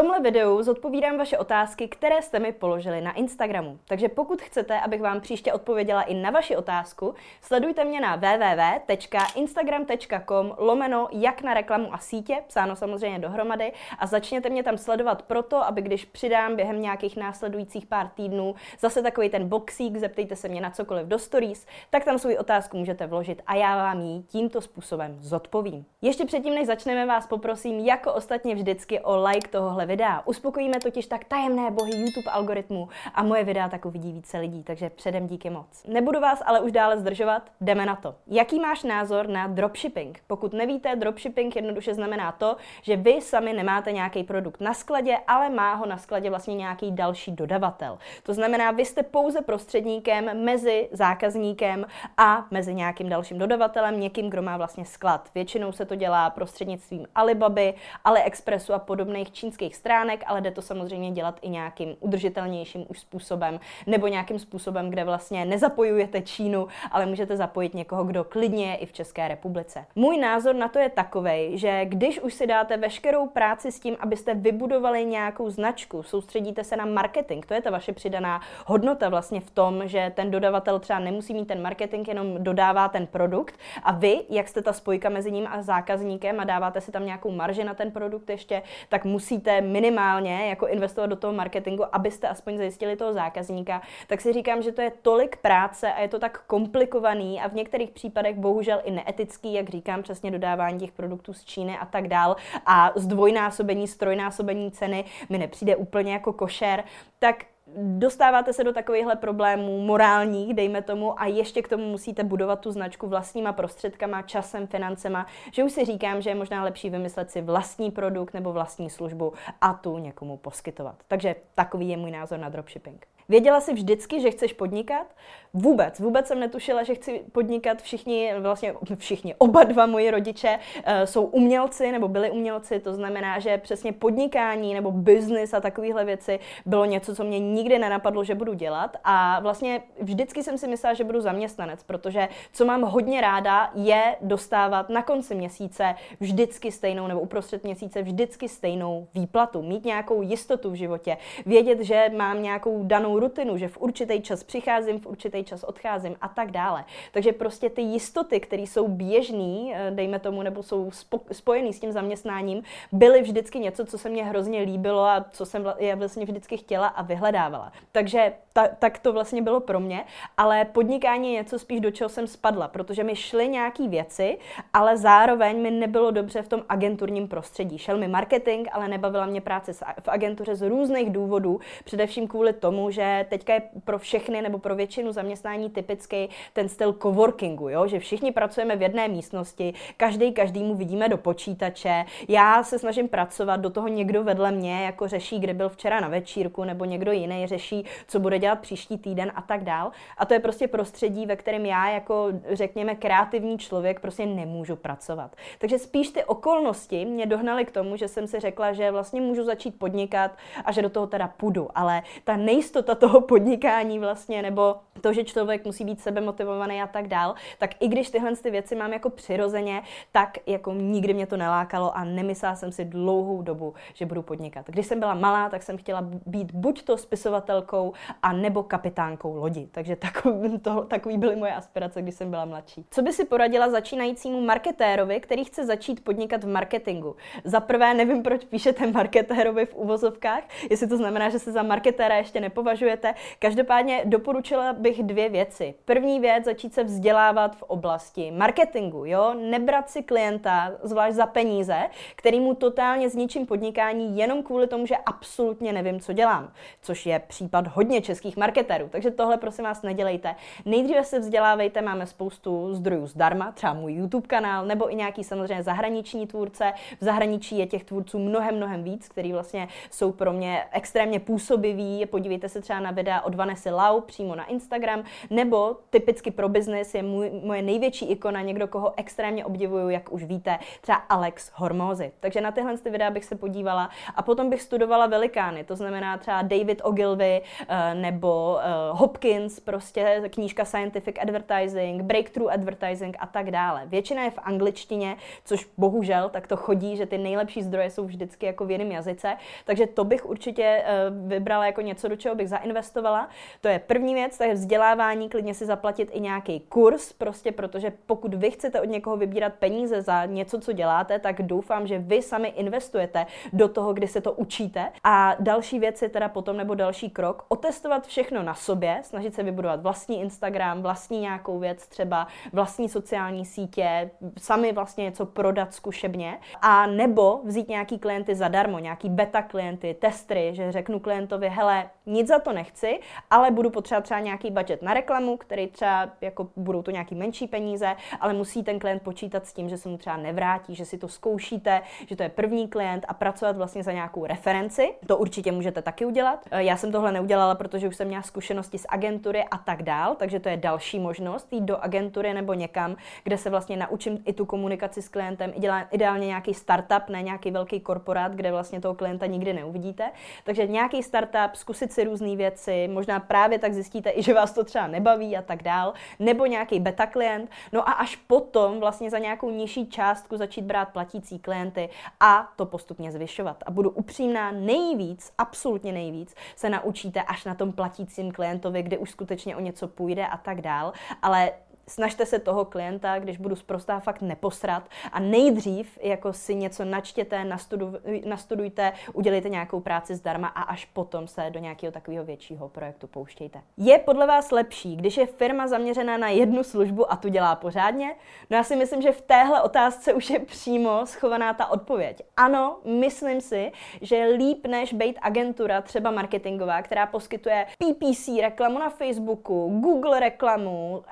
Tomhle videu zodpovídám vaše otázky, které jste mi položili na Instagramu. Takže pokud chcete, abych vám příště odpověděla i na vaši otázku, sledujte mě na www.instagram.com lomeno jak na reklamu a sítě, psáno samozřejmě dohromady, a začněte mě tam sledovat proto, aby když přidám během nějakých následujících pár týdnů zase takový ten boxík, zeptejte se mě na cokoliv do stories, tak tam svou otázku můžete vložit a já vám ji tímto způsobem zodpovím. Ještě předtím, než začneme, vás poprosím, jako ostatně vždycky, o like tohohle videa. Uspokojíme totiž tak tajemné bohy YouTube algoritmu a moje videa tak uvidí více lidí, takže předem díky moc. Nebudu vás ale už dále zdržovat, jdeme na to. Jaký máš názor na dropshipping? Pokud nevíte, dropshipping jednoduše znamená to, že vy sami nemáte nějaký produkt na skladě, ale má ho na skladě vlastně nějaký další dodavatel. To znamená, vy jste pouze prostředníkem mezi zákazníkem a mezi nějakým dalším dodavatelem, někým, kdo má vlastně sklad. Většinou se to dělá prostřednictvím Alibaby, AliExpressu a podobných čínských stránek, ale jde to samozřejmě dělat i nějakým udržitelnějším už způsobem, nebo nějakým způsobem, kde vlastně nezapojujete Čínu, ale můžete zapojit někoho, kdo klidně je i v České republice. Můj názor na to je takový, že když už si dáte veškerou práci s tím, abyste vybudovali nějakou značku, soustředíte se na marketing, to je ta vaše přidaná hodnota vlastně v tom, že ten dodavatel třeba nemusí mít ten marketing, jenom dodává ten produkt a vy, jak jste ta spojka mezi ním a zákazníkem a dáváte si tam nějakou marži na ten produkt ještě, tak musíte minimálně jako investovat do toho marketingu, abyste aspoň zajistili toho zákazníka, tak si říkám, že to je tolik práce a je to tak komplikovaný a v některých případech bohužel i neetický, jak říkám, přesně dodávání těch produktů z Číny a tak dál a zdvojnásobení, strojnásobení ceny mi nepřijde úplně jako košer, tak dostáváte se do takovýchhle problémů morálních, dejme tomu, a ještě k tomu musíte budovat tu značku vlastníma prostředkama, časem, financema, že už si říkám, že je možná lepší vymyslet si vlastní produkt nebo vlastní službu a tu někomu poskytovat. Takže takový je můj názor na dropshipping. Věděla jsi vždycky, že chceš podnikat? Vůbec, vůbec jsem netušila, že chci podnikat. Všichni, vlastně všichni, oba dva moji rodiče uh, jsou umělci nebo byli umělci, to znamená, že přesně podnikání nebo business a takovéhle věci bylo něco, co mě nikdy nenapadlo, že budu dělat. A vlastně vždycky jsem si myslela, že budu zaměstnanec, protože co mám hodně ráda, je dostávat na konci měsíce vždycky stejnou nebo uprostřed měsíce vždycky stejnou výplatu, mít nějakou jistotu v životě, vědět, že mám nějakou danou rutinu, že v určitý čas přicházím, v určitý čas odcházím a tak dále. Takže prostě ty jistoty, které jsou běžné, eh, dejme tomu, nebo jsou spojené s tím zaměstnáním, byly vždycky něco, co se mně hrozně líbilo a co jsem já vlastně vždycky chtěla a vyhledávala. Takže ta, tak to vlastně bylo pro mě, ale podnikání je něco spíš, do čeho jsem spadla, protože mi šly nějaké věci, ale zároveň mi nebylo dobře v tom agenturním prostředí. Šel mi marketing, ale nebavila mě práce v agentuře z různých důvodů, především kvůli tomu, že teďka je pro všechny nebo pro většinu zaměstnání typický ten styl coworkingu, jo? že všichni pracujeme v jedné místnosti, každý každému vidíme do počítače, já se snažím pracovat, do toho někdo vedle mě jako řeší, kde byl včera na večírku, nebo někdo jiný řeší, co bude dělat příští týden a tak dál. A to je prostě prostředí, ve kterém já jako, řekněme, kreativní člověk prostě nemůžu pracovat. Takže spíš ty okolnosti mě dohnaly k tomu, že jsem si řekla, že vlastně můžu začít podnikat a že do toho teda půjdu. Ale ta nejistota toho podnikání vlastně, nebo to, že člověk musí být sebemotivovaný a tak dál, tak i když tyhle ty věci mám jako přirozeně, tak jako nikdy mě to nelákalo a nemyslela jsem si dlouhou dobu, že budu podnikat. Když jsem byla malá, tak jsem chtěla být buď to spisovatelkou, a nebo kapitánkou lodi. Takže takový, to, takový byly moje aspirace, když jsem byla mladší. Co by si poradila začínajícímu marketérovi, který chce začít podnikat v marketingu? Za prvé, nevím, proč píšete marketérovi v uvozovkách, jestli to znamená, že se za marketéra ještě nepovažujete. Každopádně doporučila bych dvě věci. První věc, začít se vzdělávat v oblasti marketingu, jo? Nebrat si klienta, zvlášť za peníze, který mu totálně zničím podnikání jenom kvůli tomu, že absolutně nevím, co dělám. Což je případ hodně českých marketérů. Takže tohle prosím vás nedělejte. Nejdříve se vzdělávejte, máme spoustu zdrojů zdarma, třeba můj YouTube kanál, nebo i nějaký samozřejmě zahraniční tvůrce. V zahraničí je těch tvůrců mnohem, mnohem víc, který vlastně jsou pro mě extrémně působiví. Podívejte se třeba třeba na videa od Vanessa Lau přímo na Instagram, nebo typicky pro biznis je můj, moje největší ikona, někdo, koho extrémně obdivuju, jak už víte, třeba Alex Hormozy. Takže na tyhle ty videa bych se podívala a potom bych studovala velikány, to znamená třeba David Ogilvy eh, nebo eh, Hopkins, prostě knížka Scientific Advertising, Breakthrough Advertising a tak dále. Většina je v angličtině, což bohužel tak to chodí, že ty nejlepší zdroje jsou vždycky jako v jiném jazyce, takže to bych určitě eh, vybrala jako něco, do čeho bych zainvestovala. To je první věc, to je vzdělávání, klidně si zaplatit i nějaký kurz, prostě protože pokud vy chcete od někoho vybírat peníze za něco, co děláte, tak doufám, že vy sami investujete do toho, kdy se to učíte. A další věc je teda potom, nebo další krok, otestovat všechno na sobě, snažit se vybudovat vlastní Instagram, vlastní nějakou věc, třeba vlastní sociální sítě, sami vlastně něco prodat zkušebně, a nebo vzít nějaký klienty zadarmo, nějaký beta klienty, testry, že řeknu klientovi, hele, nic za to nechci, ale budu potřebovat třeba nějaký budget na reklamu, který třeba jako budou to nějaký menší peníze, ale musí ten klient počítat s tím, že se mu třeba nevrátí, že si to zkoušíte, že to je první klient a pracovat vlastně za nějakou referenci. To určitě můžete taky udělat. E, já jsem tohle neudělala, protože už jsem měla zkušenosti z agentury a tak dál, takže to je další možnost jít do agentury nebo někam, kde se vlastně naučím i tu komunikaci s klientem, ideálně nějaký startup, ne nějaký velký korporát, kde vlastně toho klienta nikdy neuvidíte. Takže nějaký startup, zkusit si různé věci, možná právě tak zjistíte i, že vás to třeba nebaví a tak dál, nebo nějaký beta klient, no a až potom vlastně za nějakou nižší částku začít brát platící klienty a to postupně zvyšovat. A budu upřímná, nejvíc, absolutně nejvíc se naučíte až na tom platícím klientovi, kde už skutečně o něco půjde a tak dál, ale snažte se toho klienta, když budu zprostá fakt neposrat a nejdřív jako si něco načtěte, nastudu, nastudujte, udělejte nějakou práci zdarma a až potom se do nějakého takového většího projektu pouštějte. Je podle vás lepší, když je firma zaměřená na jednu službu a tu dělá pořádně? No já si myslím, že v téhle otázce už je přímo schovaná ta odpověď. Ano, myslím si, že je líp než být agentura, třeba marketingová, která poskytuje PPC reklamu na Facebooku, Google reklamu,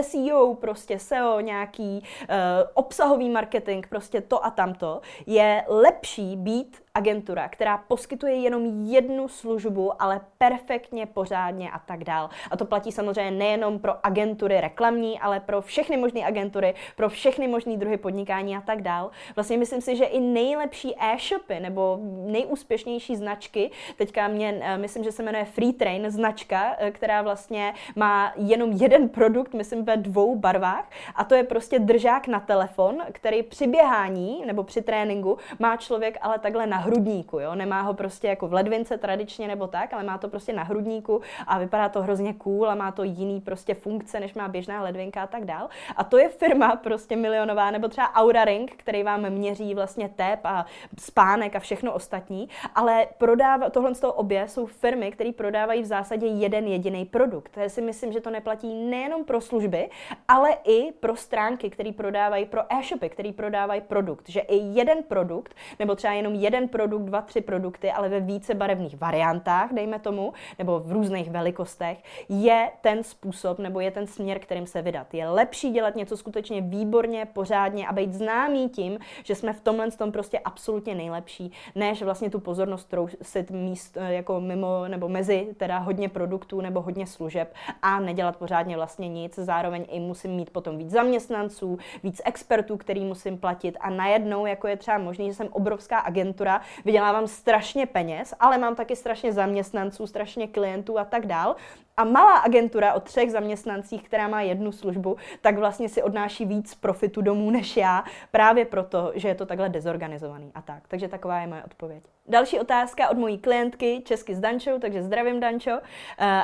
SEO SEO, prostě SEO, nějaký uh, obsahový marketing, prostě to a tamto, je lepší být agentura, která poskytuje jenom jednu službu, ale perfektně, pořádně a tak dál. A to platí samozřejmě nejenom pro agentury reklamní, ale pro všechny možné agentury, pro všechny možné druhy podnikání a tak dál. Vlastně myslím si, že i nejlepší e-shopy nebo nejúspěšnější značky, teďka mě, eh, myslím, že se jmenuje Free Train značka, eh, která vlastně má jenom jeden produkt, myslím ve dvou barvách a to je prostě držák na telefon, který při běhání nebo při tréninku má člověk ale takhle na hrudníku, jo? nemá ho prostě jako v ledvince tradičně nebo tak, ale má to prostě na hrudníku a vypadá to hrozně cool a má to jiný prostě funkce, než má běžná ledvinka a tak dál. A to je firma prostě milionová, nebo třeba Aura Ring, který vám měří vlastně tep a spánek a všechno ostatní, ale prodává, tohle z toho obě jsou firmy, které prodávají v zásadě jeden jediný produkt. Já si myslím, že to neplatí nejenom pro služby, ale i pro stránky, které prodávají, pro e-shopy, které prodávají produkt. Že i jeden produkt, nebo třeba jenom jeden produkt, dva, tři produkty, ale ve více barevných variantách, dejme tomu, nebo v různých velikostech, je ten způsob nebo je ten směr, kterým se vydat. Je lepší dělat něco skutečně výborně, pořádně a být známý tím, že jsme v tomhle tom prostě absolutně nejlepší, než vlastně tu pozornost trousit míst eh, jako mimo nebo mezi teda hodně produktů nebo hodně služeb a nedělat pořádně vlastně nic. Zároveň i musím mít potom víc zaměstnanců, víc expertů, který musím platit a najednou, jako je třeba možný, že jsem obrovská agentura, vydělávám strašně peněz, ale mám taky strašně zaměstnanců, strašně klientů a tak dál. A malá agentura o třech zaměstnancích, která má jednu službu, tak vlastně si odnáší víc profitu domů než já, právě proto, že je to takhle dezorganizovaný a tak. Takže taková je moje odpověď. Další otázka od mojí klientky, česky s Dančou, takže zdravím Dančo. Uh,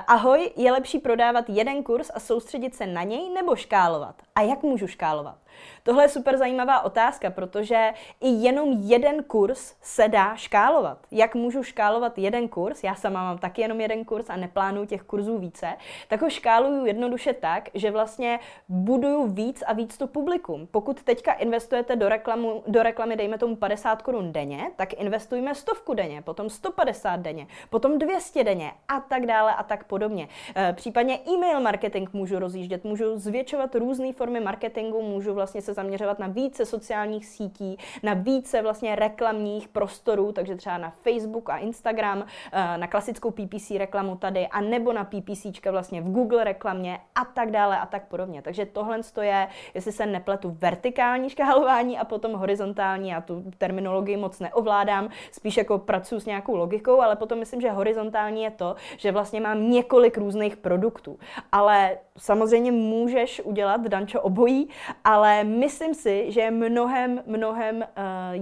ahoj, je lepší prodávat jeden kurz a soustředit se na něj nebo škálovat? A jak můžu škálovat? Tohle je super zajímavá otázka, protože i jenom jeden kurz se dá škálovat. Jak můžu škálovat jeden kurz? Já sama mám taky jenom jeden kurz a neplánuju těch kurzů více. Tak ho škáluju jednoduše tak, že vlastně buduju víc a víc to publikum. Pokud teďka investujete do, reklamu, do reklamy, dejme tomu 50 korun denně, tak investujme stovku denně, potom 150 denně, potom 200 denně a tak dále a tak podobně. E, případně e-mail marketing můžu rozjíždět, můžu zvětšovat různé formy marketingu, můžu vlastně vlastně se zaměřovat na více sociálních sítí, na více vlastně reklamních prostorů, takže třeba na Facebook a Instagram, eh, na klasickou PPC reklamu tady, a nebo na PPCčka vlastně v Google reklamě a tak dále a tak podobně. Takže tohle je, jestli se nepletu, vertikální škálování a potom horizontální, já tu terminologii moc neovládám, spíš jako pracuji s nějakou logikou, ale potom myslím, že horizontální je to, že vlastně mám několik různých produktů. Ale samozřejmě můžeš udělat, Dančo, obojí, ale myslím si, že je mnohem, mnohem uh,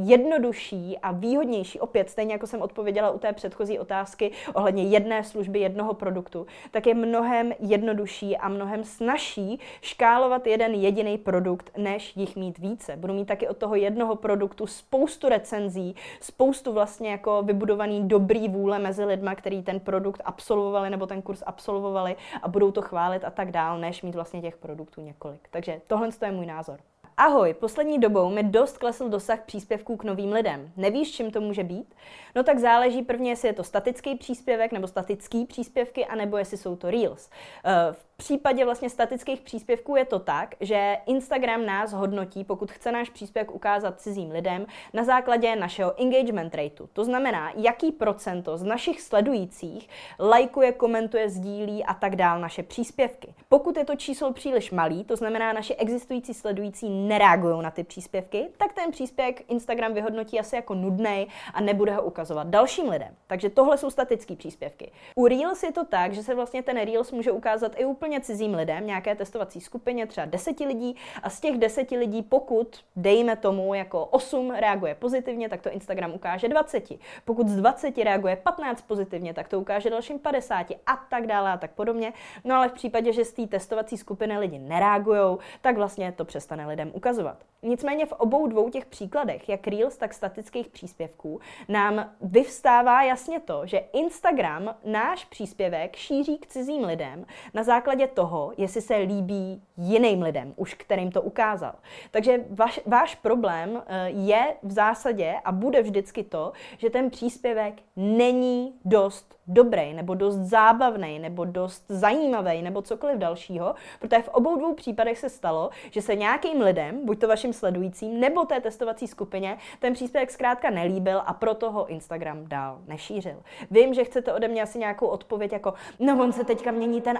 jednodušší a výhodnější, opět stejně jako jsem odpověděla u té předchozí otázky ohledně jedné služby, jednoho produktu, tak je mnohem jednodušší a mnohem snažší škálovat jeden jediný produkt, než jich mít více. Budu mít taky od toho jednoho produktu spoustu recenzí, spoustu vlastně jako vybudovaný dobrý vůle mezi lidma, který ten produkt absolvovali nebo ten kurz absolvovali a budou to chválit a tak dál, než mít vlastně těch produktů několik. Takže tohle je můj názor. Ahoj, poslední dobou mi dost klesl dosah příspěvků k novým lidem. Nevíš, čím to může být? No tak záleží prvně, jestli je to statický příspěvek nebo statický příspěvky, anebo jestli jsou to Reels. Eh, v případě vlastně statických příspěvků je to tak, že Instagram nás hodnotí, pokud chce náš příspěvek ukázat cizím lidem, na základě našeho engagement rateu. To znamená, jaký procento z našich sledujících lajkuje, komentuje, sdílí a tak dál naše příspěvky. Pokud je to číslo příliš malý, to znamená, naše existující sledující nereagují na ty příspěvky, tak ten příspěvek Instagram vyhodnotí asi jako nudný a nebude ho ukazovat dalším lidem. Takže tohle jsou statické příspěvky. U Reels je to tak, že se vlastně ten Reels může ukázat i úplně cizím lidem, nějaké testovací skupině, třeba deseti lidí a z těch deseti lidí, pokud dejme tomu jako 8 reaguje pozitivně, tak to Instagram ukáže 20. Pokud z 20 reaguje 15 pozitivně, tak to ukáže dalším 50 a tak dále a tak podobně. No ale v případě, že z té testovací skupiny lidi nereagují, tak vlastně to přestane lidem ukazovat. Nicméně v obou dvou těch příkladech, jak Reels, tak statických příspěvků, nám vyvstává jasně to, že Instagram náš příspěvek šíří k cizím lidem na základě toho, jestli se líbí jiným lidem, už kterým to ukázal. Takže vaš, váš problém eh, je v zásadě a bude vždycky to, že ten příspěvek není dost dobrý, nebo dost zábavný, nebo dost zajímavý, nebo cokoliv dalšího, protože v obou dvou případech se stalo, že se nějakým lidem, buď to vašim sledujícím, nebo té testovací skupině, ten příspěvek zkrátka nelíbil a proto ho Instagram dál nešířil. Vím, že chcete ode mě asi nějakou odpověď jako, no on se teďka mění ten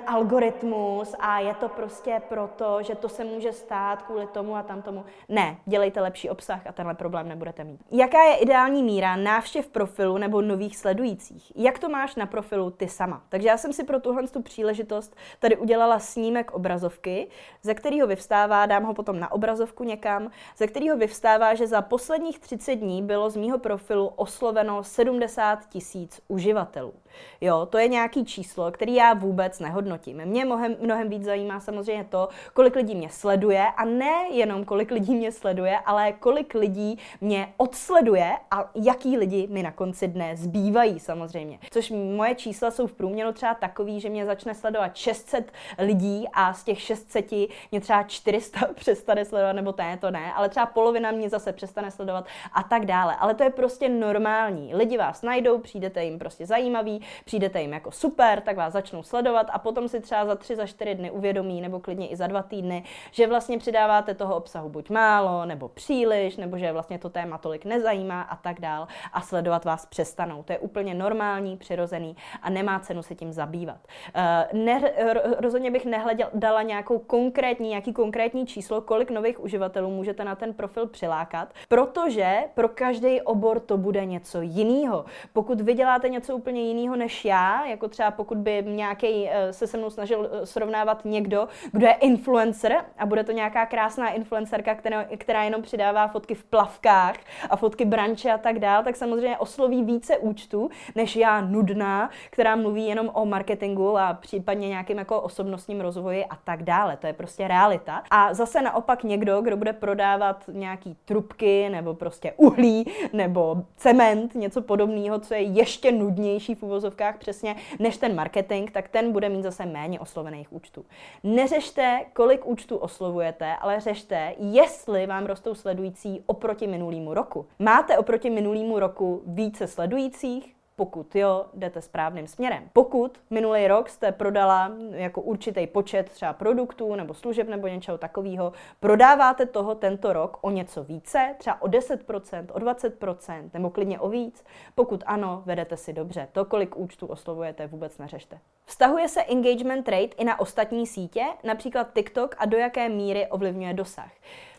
algoritmus a je to prostě proto, že to se může stát kvůli tomu a tam tomu. Ne, dělejte lepší obsah a tenhle problém nebudete mít. Jaká je ideální míra návštěv profilu nebo nových sledujících? Jak to máš na profilu ty sama? Takže já jsem si pro tuhle tu příležitost tady udělala snímek obrazovky, ze kterého vyvstává, dám ho potom na obrazovku někam, ze kterého vyvstává, že za posledních 30 dní bylo z mýho profilu osloveno 70 tisíc uživatelů. Jo, to je nějaký číslo, který já vůbec nehodnotím. Mě mnohem, mnohem víc zajímá samozřejmě to, kolik lidí mě sleduje a ne jenom kolik lidí mě sleduje, ale kolik lidí mě odsleduje a jaký lidi mi na konci dne zbývají samozřejmě. Což moje čísla jsou v průměru třeba takový, že mě začne sledovat 600 lidí a z těch 600 mě třeba 400 přestane sledovat, nebo to ne, to ne, ale třeba polovina mě zase přestane sledovat a tak dále. Ale to je prostě normální. Lidi vás najdou, přijdete jim prostě zajímavý, přijdete jim jako super, tak vás začnou sledovat a potom si třeba za tři, za čtyři dny uvědomí, nebo klidně i za dva týdny, že vlastně přidáváte toho obsahu buď málo, nebo příliš, nebo že vlastně to téma tolik nezajímá a tak dál a sledovat vás přestanou. To je úplně normální, přirozený a nemá cenu se tím zabývat. Uh, ne, rozhodně bych nehledala nějakou konkrétní, nějaký konkrétní číslo, kolik nových uživatelů můžete na ten profil přilákat, protože pro každý obor to bude něco jiného. Pokud vyděláte něco úplně jiného než já, jako třeba pokud by nějaký eh, se se mnou snažil eh, srovnávat někdo, kdo je influencer a bude to nějaká krásná influencerka, která, která jenom přidává fotky v plavkách a fotky branče a tak dál, tak samozřejmě osloví více účtů, než já nudná, která mluví jenom o marketingu a případně nějakým jako osobnostním rozvoji a tak dále. To je prostě realita. A zase naopak někdo, kdo bude prodávat nějaký trubky nebo prostě uhlí nebo cement, něco podobného, co je ještě nudnější v uvozovkách přesně než ten marketing, tak ten bude mít zase méně oslovených účtů. Neřešte, kolik účtů oslovujete, ale řešte, jestli vám rostou sledující oproti minulýmu roku. Máte oproti minulýmu roku více sledujících, Pokud jo, jdete správným směrem. Pokud minulý rok jste prodala jako určitý počet třeba produktů nebo služeb nebo něčeho takového, prodáváte toho tento rok o něco více, třeba o 10%, o 20% nebo klidně o víc. Pokud ano, vedete si dobře. To, kolik účtů oslovujete, vůbec neřešte. Vztahuje se engagement rate i na ostatní sítě, například TikTok a do jaké míry ovlivňuje dosah.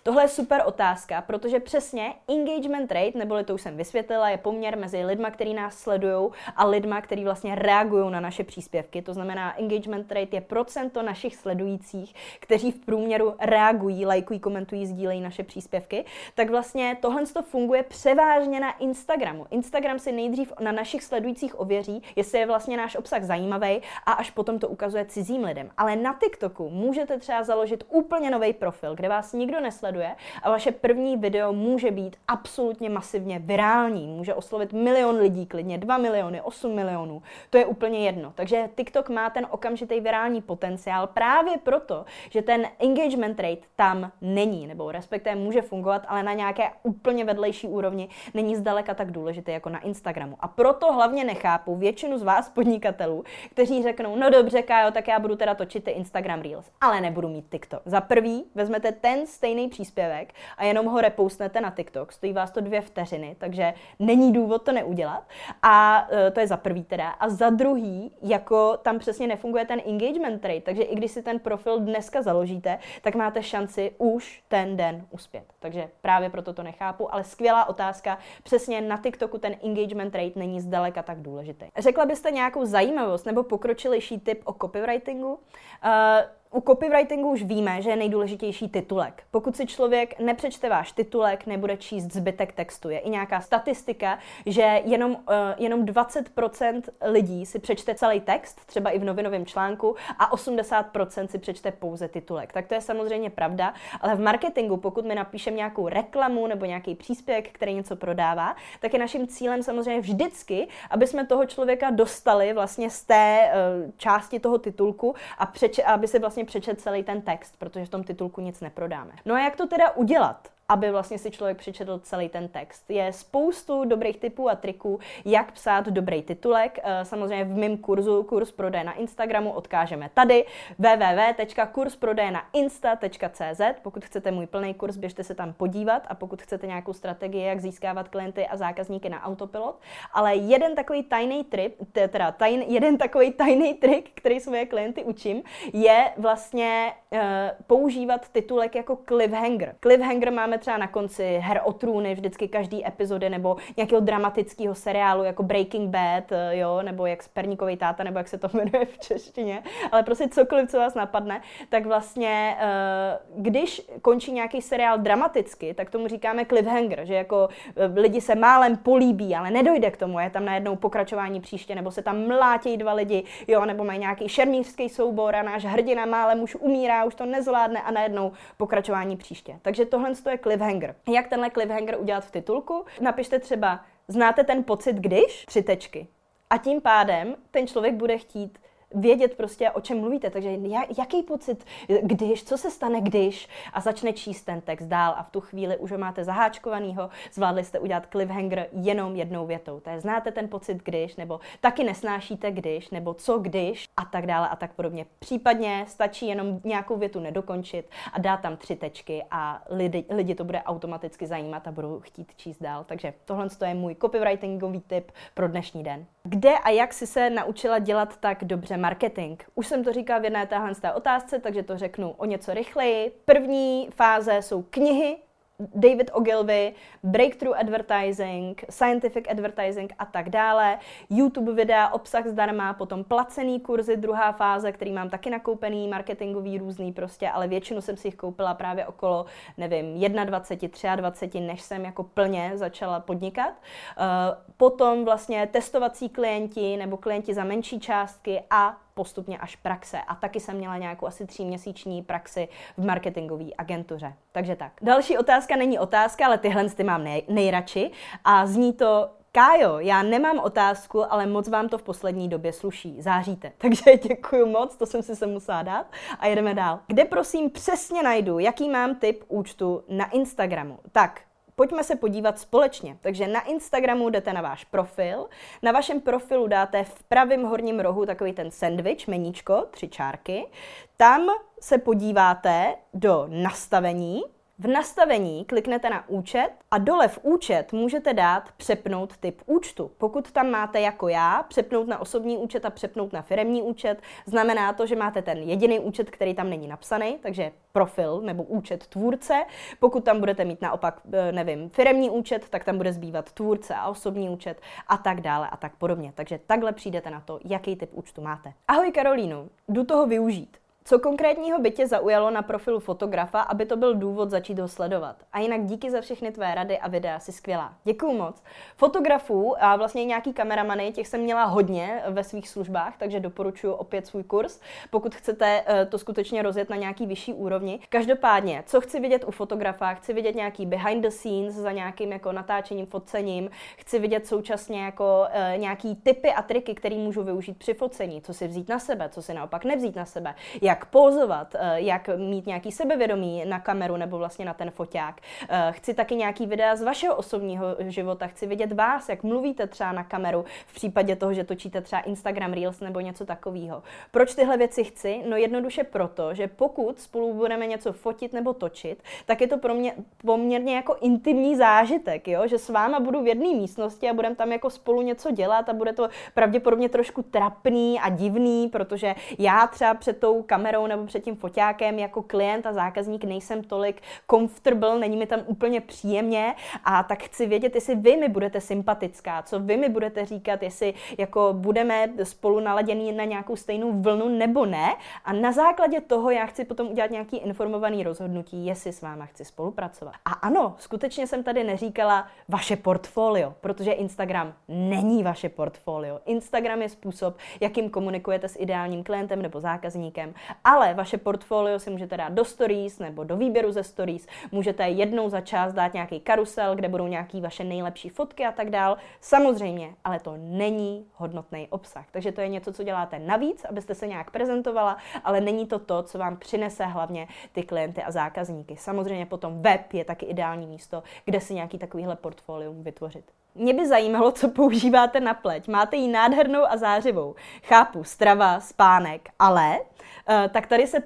Tohle je super otázka, protože přesně engagement rate, neboli to už jsem vysvětlila, je poměr mezi lidma, kteří nás sledují a lidma, kteří vlastně reagují na naše příspěvky. To znamená, engagement rate je procento našich sledujících, kteří v průměru reagují, lajkují, komentují, sdílejí naše příspěvky. Tak vlastně tohle to funguje převážně na Instagramu. Instagram si nejdřív na našich sledujících ověří, jestli je vlastně náš obsah zajímavý a až potom to ukazuje cizím lidem. Ale na TikToku můžete třeba založit úplně nový profil, kde vás nikdo nesleduje sleduje a vaše první video může být absolutně masivně virální. Může oslovit milion lidí, klidně 2 miliony, 8 milionů. To je úplně jedno. Takže TikTok má ten okamžitý virální potenciál právě proto, že ten engagement rate tam není, nebo respektive může fungovat, ale na nějaké úplně vedlejší úrovni není zdaleka tak důležité jako na Instagramu. A proto hlavně nechápu většinu z vás podnikatelů, kteří řeknou, no dobře, Kájo, tak já budu teda točit ty Instagram Reels, ale nebudu mít TikTok. Za prvý vezmete ten stejný přístup příspěvek a jenom ho repoustnete na TikTok. Stojí vás to dvě vteřiny, takže není důvod to neudělat. A e, to je za prvý teda. A za druhý, jako tam přesně nefunguje ten engagement rate, takže i když si ten profil dneska založíte, tak máte šanci už ten den uspět. Takže právě proto to nechápu, ale skvělá otázka. Přesně na TikToku ten engagement rate není zdaleka tak důležitý. Řekla byste nějakou zajímavost nebo pokročilejší tip o copywritingu? Uh, u copywritingu už víme, že je nejdůležitější titulek. Pokud si člověk nepřečte váš titulek, nebude číst zbytek textu. Je i nějaká statistika, že jenom, uh, jenom 20% lidí si přečte celý text, třeba i v novinovém článku, a 80% si přečte pouze titulek. Tak to je samozřejmě pravda, ale v marketingu, pokud my napíšeme nějakou reklamu nebo nějaký příspěvek, který něco prodává, tak je naším cílem samozřejmě vždycky, aby jsme toho člověka dostali vlastně z té uh, části toho titulku a přeč- aby se vlastně přečet celý ten text, protože v tom titulku nic neprodáme. No a jak to teda udělat? Aby vlastně si člověk přečetl celý ten text. Je spoustu dobrých typů a triků, jak psát dobrý titulek. Eh, samozřejmě v mém kurzu Kurs prodej na Instagramu odkážeme tady www.kursprodejnainsta.cz Pokud chcete můj plný kurz, běžte se tam podívat a pokud chcete nějakou strategii, jak získávat klienty a zákazníky na autopilot. Ale jeden takový tajný trik, teda tajn, jeden takový tajný trik, který svoje klienty učím, je vlastně uh, používat titulek jako cliffhanger. Cliffhanger máme třeba na konci Her o trůny, vždycky každý epizody, nebo nějakého dramatického seriálu, jako Breaking Bad, eh, jo, nebo jak Perníkový táta, nebo jak se to jmenuje v češtině, ale prostě cokoliv, co vás napadne, tak vlastně, eh, když končí nějaký seriál dramaticky, tak tomu říkáme cliffhanger, že jako eh, lidi se málem políbí, ale nedojde k tomu, je tam najednou pokračování příště, nebo se tam mlátějí dva lidi, jo, nebo mají nějaký šermířský soubor a náš hrdina málem už umírá, už to nezvládne a najednou pokračování příště. Takže tohle je cliffhanger. Jak tenhle cliffhanger udělat v titulku? Napište třeba, znáte ten pocit, když? Tři tečky. A tím pádem ten člověk bude chtít vědět prostě, o čem mluvíte. Takže jaký pocit, když, co se stane, když a začne číst ten text dál a v tu chvíli už ho máte zaháčkovanýho, zvládli jste udělat cliffhanger jenom jednou větou. To je znáte ten pocit, když, nebo taky nesnášíte, když, nebo co když a tak dále a tak podobně. Případně stačí jenom nějakou větu nedokončit a dát tam tři tečky a lidi, lidi to bude automaticky zajímat a budou chtít číst dál. Takže tohle je můj copywritingový tip pro dnešní den. Kde a jak si se naučila dělat tak dobře marketing? Už jsem to říkala v jedné téhle otázce, takže to řeknu o něco rychleji. První fáze jsou knihy, David Ogilvy, Breakthrough Advertising, Scientific Advertising a tak dále, YouTube videa, obsah zdarma, potom placený kurzy, druhá fáze, který mám taky nakoupený, marketingový různý prostě, ale většinu jsem si jich koupila právě okolo, nevím, 21, 23, než jsem jako plně začala podnikat. Uh, potom vlastně testovací klienti nebo klienti za menší částky a postupně až praxe. A taky jsem měla nějakou asi tříměsíční praxi v marketingové agentuře. Takže tak. Další otázka není otázka, ale tyhle ty mám nej, nejradši. A zní to, Kájo, já nemám otázku, ale moc vám to v poslední době sluší. Záříte. Takže děkuji moc, to jsem si se musela dát a jedeme dál. Kde prosím přesně najdu, jaký mám typ účtu na Instagramu? Tak, Pojďme se podívat společně. Takže na Instagramu jdete na váš profil. Na vašem profilu dáte v pravém horním rohu takový ten sandwich, meníčko, tři čárky. Tam se podíváte do nastavení v nastavení kliknete na účet a dole v účet můžete dát přepnout typ účtu. Pokud tam máte jako já přepnout na osobní účet a přepnout na firemní účet, znamená to, že máte ten jediný účet, který tam není napsaný, takže profil nebo účet tvůrce. Pokud tam budete mít naopak, eh, nevím, firemní účet, tak tam bude zbývat tvůrce a osobní účet a tak dále a tak podobně. Takže takhle přijdete na to, jaký typ účtu máte. Ahoj Karolínu, jdu toho využít. Co konkrétního by tě zaujalo na profilu fotografa, aby to byl důvod začít ho sledovat? A jinak díky za všechny tvé rady a videa, jsi skvělá. Děkuju moc. Fotografů a vlastně nějaký kameramany, těch jsem měla hodně ve svých službách, takže doporučuji opět svůj kurz, pokud chcete eh, to skutečně rozjet na nějaký vyšší úrovni. Každopádně, co chci vidět u fotografa, chci vidět nějaký behind the scenes za nějakým jako natáčením, focením, chci vidět současně jako e, nějaký typy a triky, které můžu využít při focení, co si vzít na sebe, co si naopak nevzít na sebe, jak pozovat, eh, jak mít nějaký sebevědomí na kameru nebo vlastně na ten foťák. Eh, chci taky nějaký videa z vašeho osobního života, chci vidět vás, jak mluvíte třeba na kameru v případě toho, že točíte třeba Instagram Reels nebo něco takového. Proč tyhle věci chci? No jednoduše proto, že pokud spolu budeme něco fotit nebo točit, tak je to pro mě poměrně jako intimní zážitek, jo? že s váma budu v jedné místnosti a budeme tam jako spolu něco dělat a bude to pravděpodobně trošku trapný a divný, protože já třeba před tou kamerou kamerou nebo před tím foťákem jako klient a zákazník nejsem tolik comfortable, není mi tam úplně příjemně a tak chci vědět, jestli vy mi budete sympatická, co vy mi budete říkat, jestli jako budeme spolu naladěný na nějakou stejnou vlnu nebo ne a na základě toho já chci potom udělat nějaký informovaný rozhodnutí, jestli s váma chci spolupracovat. A ano, skutečně jsem tady neříkala vaše portfolio, protože Instagram není vaše portfolio. Instagram je způsob, jakým komunikujete s ideálním klientem nebo zákazníkem ale vaše portfolio si můžete dát do stories nebo do výběru ze stories. Můžete jednou za čas dát nějaký karusel, kde budou nějaký vaše nejlepší fotky a tak dál. Samozřejmě, ale to není hodnotný obsah. Takže to je něco, co děláte navíc, abyste se nějak prezentovala, ale není to to, co vám přinese hlavně ty klienty a zákazníky. Samozřejmě potom web je taky ideální místo, kde si nějaký takovýhle portfolium vytvořit. Mě by zajímalo, co používáte na pleť. Máte ji nádhernou a zářivou. Chápu, strava, spánek, ale uh, tak tady se,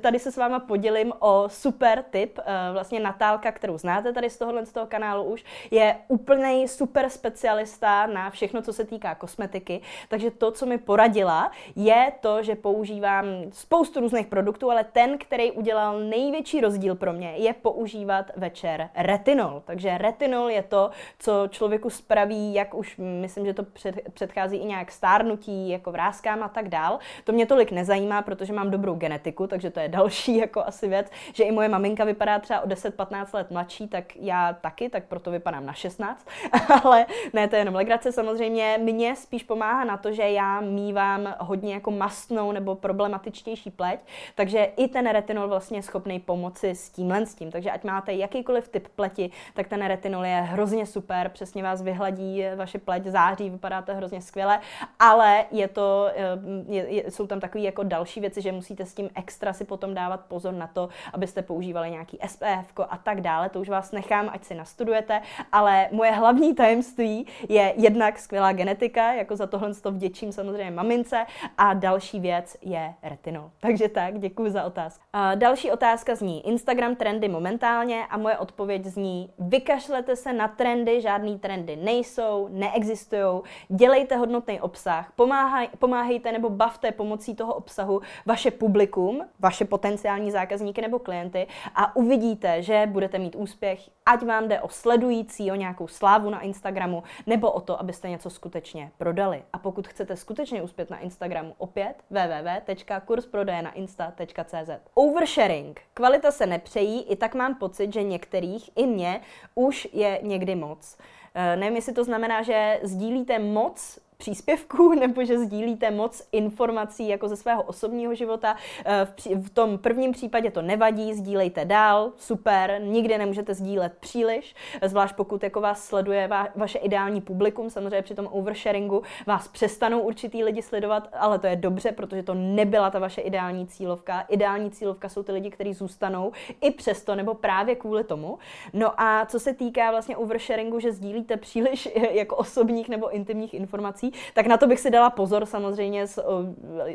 tady se s váma podělím o super tip. Uh, vlastně Natálka, kterou znáte tady z tohohle z toho kanálu už, je úplný super specialista na všechno, co se týká kosmetiky. Takže to, co mi poradila, je to, že používám spoustu různých produktů, ale ten, který udělal největší rozdíl pro mě, je používat večer retinol. Takže retinol je to, co člověku spraví, jak už myslím, že to před, předchází i nějak stárnutí, jako vrázkám a tak dál. To mě tolik nezajímá, protože mám dobrou genetiku, takže to je další jako asi věc, že i moje maminka vypadá třeba o 10-15 let mladší, tak já taky, tak proto vypadám na 16. Ale ne, to je jenom legrace samozřejmě. Mně spíš pomáhá na to, že já mývám hodně jako mastnou nebo problematičtější pleť, takže i ten retinol vlastně je schopný pomoci s tímhle s tím. Takže ať máte jakýkoliv typ pleti, tak ten retinol je hrozně super, přesně vás vyhladí vaše pleť, září, vypadáte hrozně skvěle, ale je to, eh, je, je, jsou tam takové jako další věci, že musíte s tím extra si potom dávat pozor na to, abyste používali nějaký SPF a tak dále, to už vás nechám, ať si nastudujete, ale moje hlavní tajemství je jednak skvělá genetika, jako za tohle to vděčím samozřejmě mamince a další věc je retinol. Takže tak, děkuji za otázku. A další otázka zní Instagram trendy momentálně a moje odpověď zní vykašlete se na trendy, žádný trendy trendy nejsou, neexistují. Dělejte hodnotný obsah, pomáhaj, pomáhejte nebo bavte pomocí toho obsahu vaše publikum, vaše potenciální zákazníky nebo klienty a uvidíte, že budete mít úspěch, ať vám jde o sledující, o nějakou slávu na Instagramu, nebo o to, abyste něco skutečně prodali. A pokud chcete skutečně uspět na Instagramu, opět www.kursprodejnainsta.cz Oversharing. Kvalita se nepřejí, i tak mám pocit, že některých, i mě, už je někdy moc. Eh, nevím, jestli to znamená, že sdílíte moc příspěvků nebo že sdílíte moc informací jako ze svého osobního života. Eh, v, tom prvním případě to nevadí, sdílejte dál, super, nikdy nemůžete sdílet příliš, zvlášť pokud jako vás sleduje va, vaše ideální publikum, samozřejmě při tom oversharingu vás přestanou určitý lidi sledovat, ale to je dobře, protože to nebyla ta vaše ideální cílovka. Ideální cílovka jsou ty lidi, kteří zůstanou i přesto nebo právě kvůli tomu. No a co se týká vlastně oversharingu, že sdílíte příliš jako osobních nebo intimních informací, tak na to bych si dala pozor samozřejmě z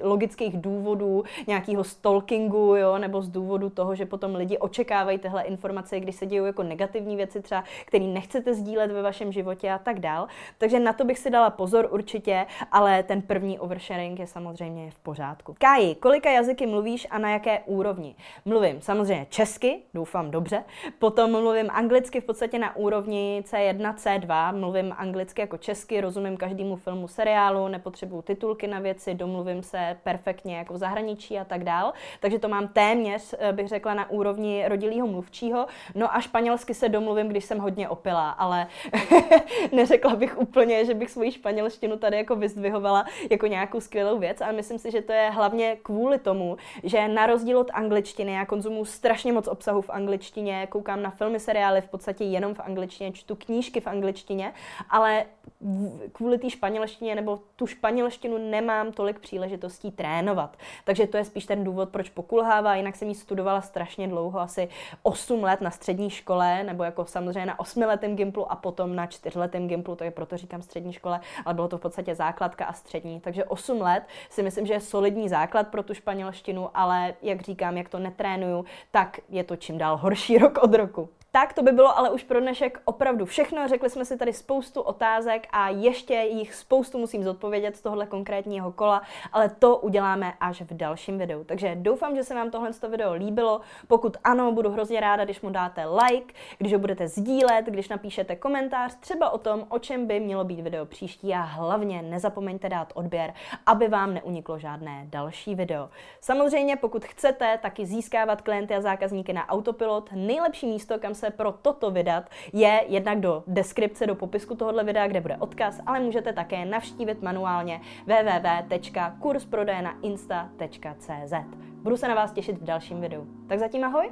logických důvodů, nějakého stalkingu, jo, nebo z důvodu toho, že potom lidi očekávají tyhle informace, když se dějí jako negativní věci třeba, které nechcete sdílet ve vašem životě a tak dál. Takže na to bych si dala pozor určitě, ale ten první oversharing je samozřejmě v pořádku. Káji, kolika jazyky mluvíš a na jaké úrovni? Mluvím samozřejmě česky, doufám dobře, potom mluvím anglicky v podstatě na úrovni C1, C2, mluvím anglicky jako česky, rozumím každému filmu, seriálu, nepotřebuju titulky na věci, domluvím se perfektně jako v zahraničí a tak dál. Takže to mám téměř, eh, bych řekla, na úrovni rodilého mluvčího. No a španělsky se domluvím, když jsem hodně opila, ale neřekla bych úplně, že bych svoji španělštinu tady jako vyzdvihovala jako nějakou skvělou věc, ale myslím si, že to je hlavně kvůli tomu, že na rozdíl od angličtiny, já konzumuju strašně moc obsahu v angličtině, koukám na filmy, seriály v podstatě jenom v angličtině, čtu knížky v angličtině, ale kvůli té španělštině nebo tu španělštinu nemám tolik příležitostí trénovat. Takže to je spíš ten důvod, proč pokulhává. Jinak jsem ji studovala strašně dlouho, asi 8 let na střední škole, nebo jako samozřejmě na 8 letém gimplu a potom na 4 letém gimplu, to je proto říkám střední škole, ale bylo to v podstatě základka a střední. Takže 8 let si myslím, že je solidní základ pro tu španělštinu, ale jak říkám, jak to netrénuju, tak je to čím dál horší rok od roku. Tak to by bylo ale už pro dnešek opravdu všechno. Řekli jsme si tady spoustu otázek a ještě jich spoustu musím zodpovědět z tohohle konkrétního kola, ale to uděláme až v dalším videu. Takže doufám, že se vám tohle video líbilo. Pokud ano, budu hrozně ráda, když mu dáte like, když ho budete sdílet, když napíšete komentář třeba o tom, o čem by mělo být video příští a hlavně nezapomeňte dát odběr, aby vám neuniklo žádné další video. Samozřejmě, pokud chcete taky získávat klienty a zákazníky na autopilot, nejlepší místo, kam se pro toto vydat, je jednak do deskripce, do popisku tohoto videa, kde bude odkaz, ale můžete také navštívit manuálně www.kursprodejnainsta.cz. Budu se na vás těšit v dalším videu. Tak zatím ahoj!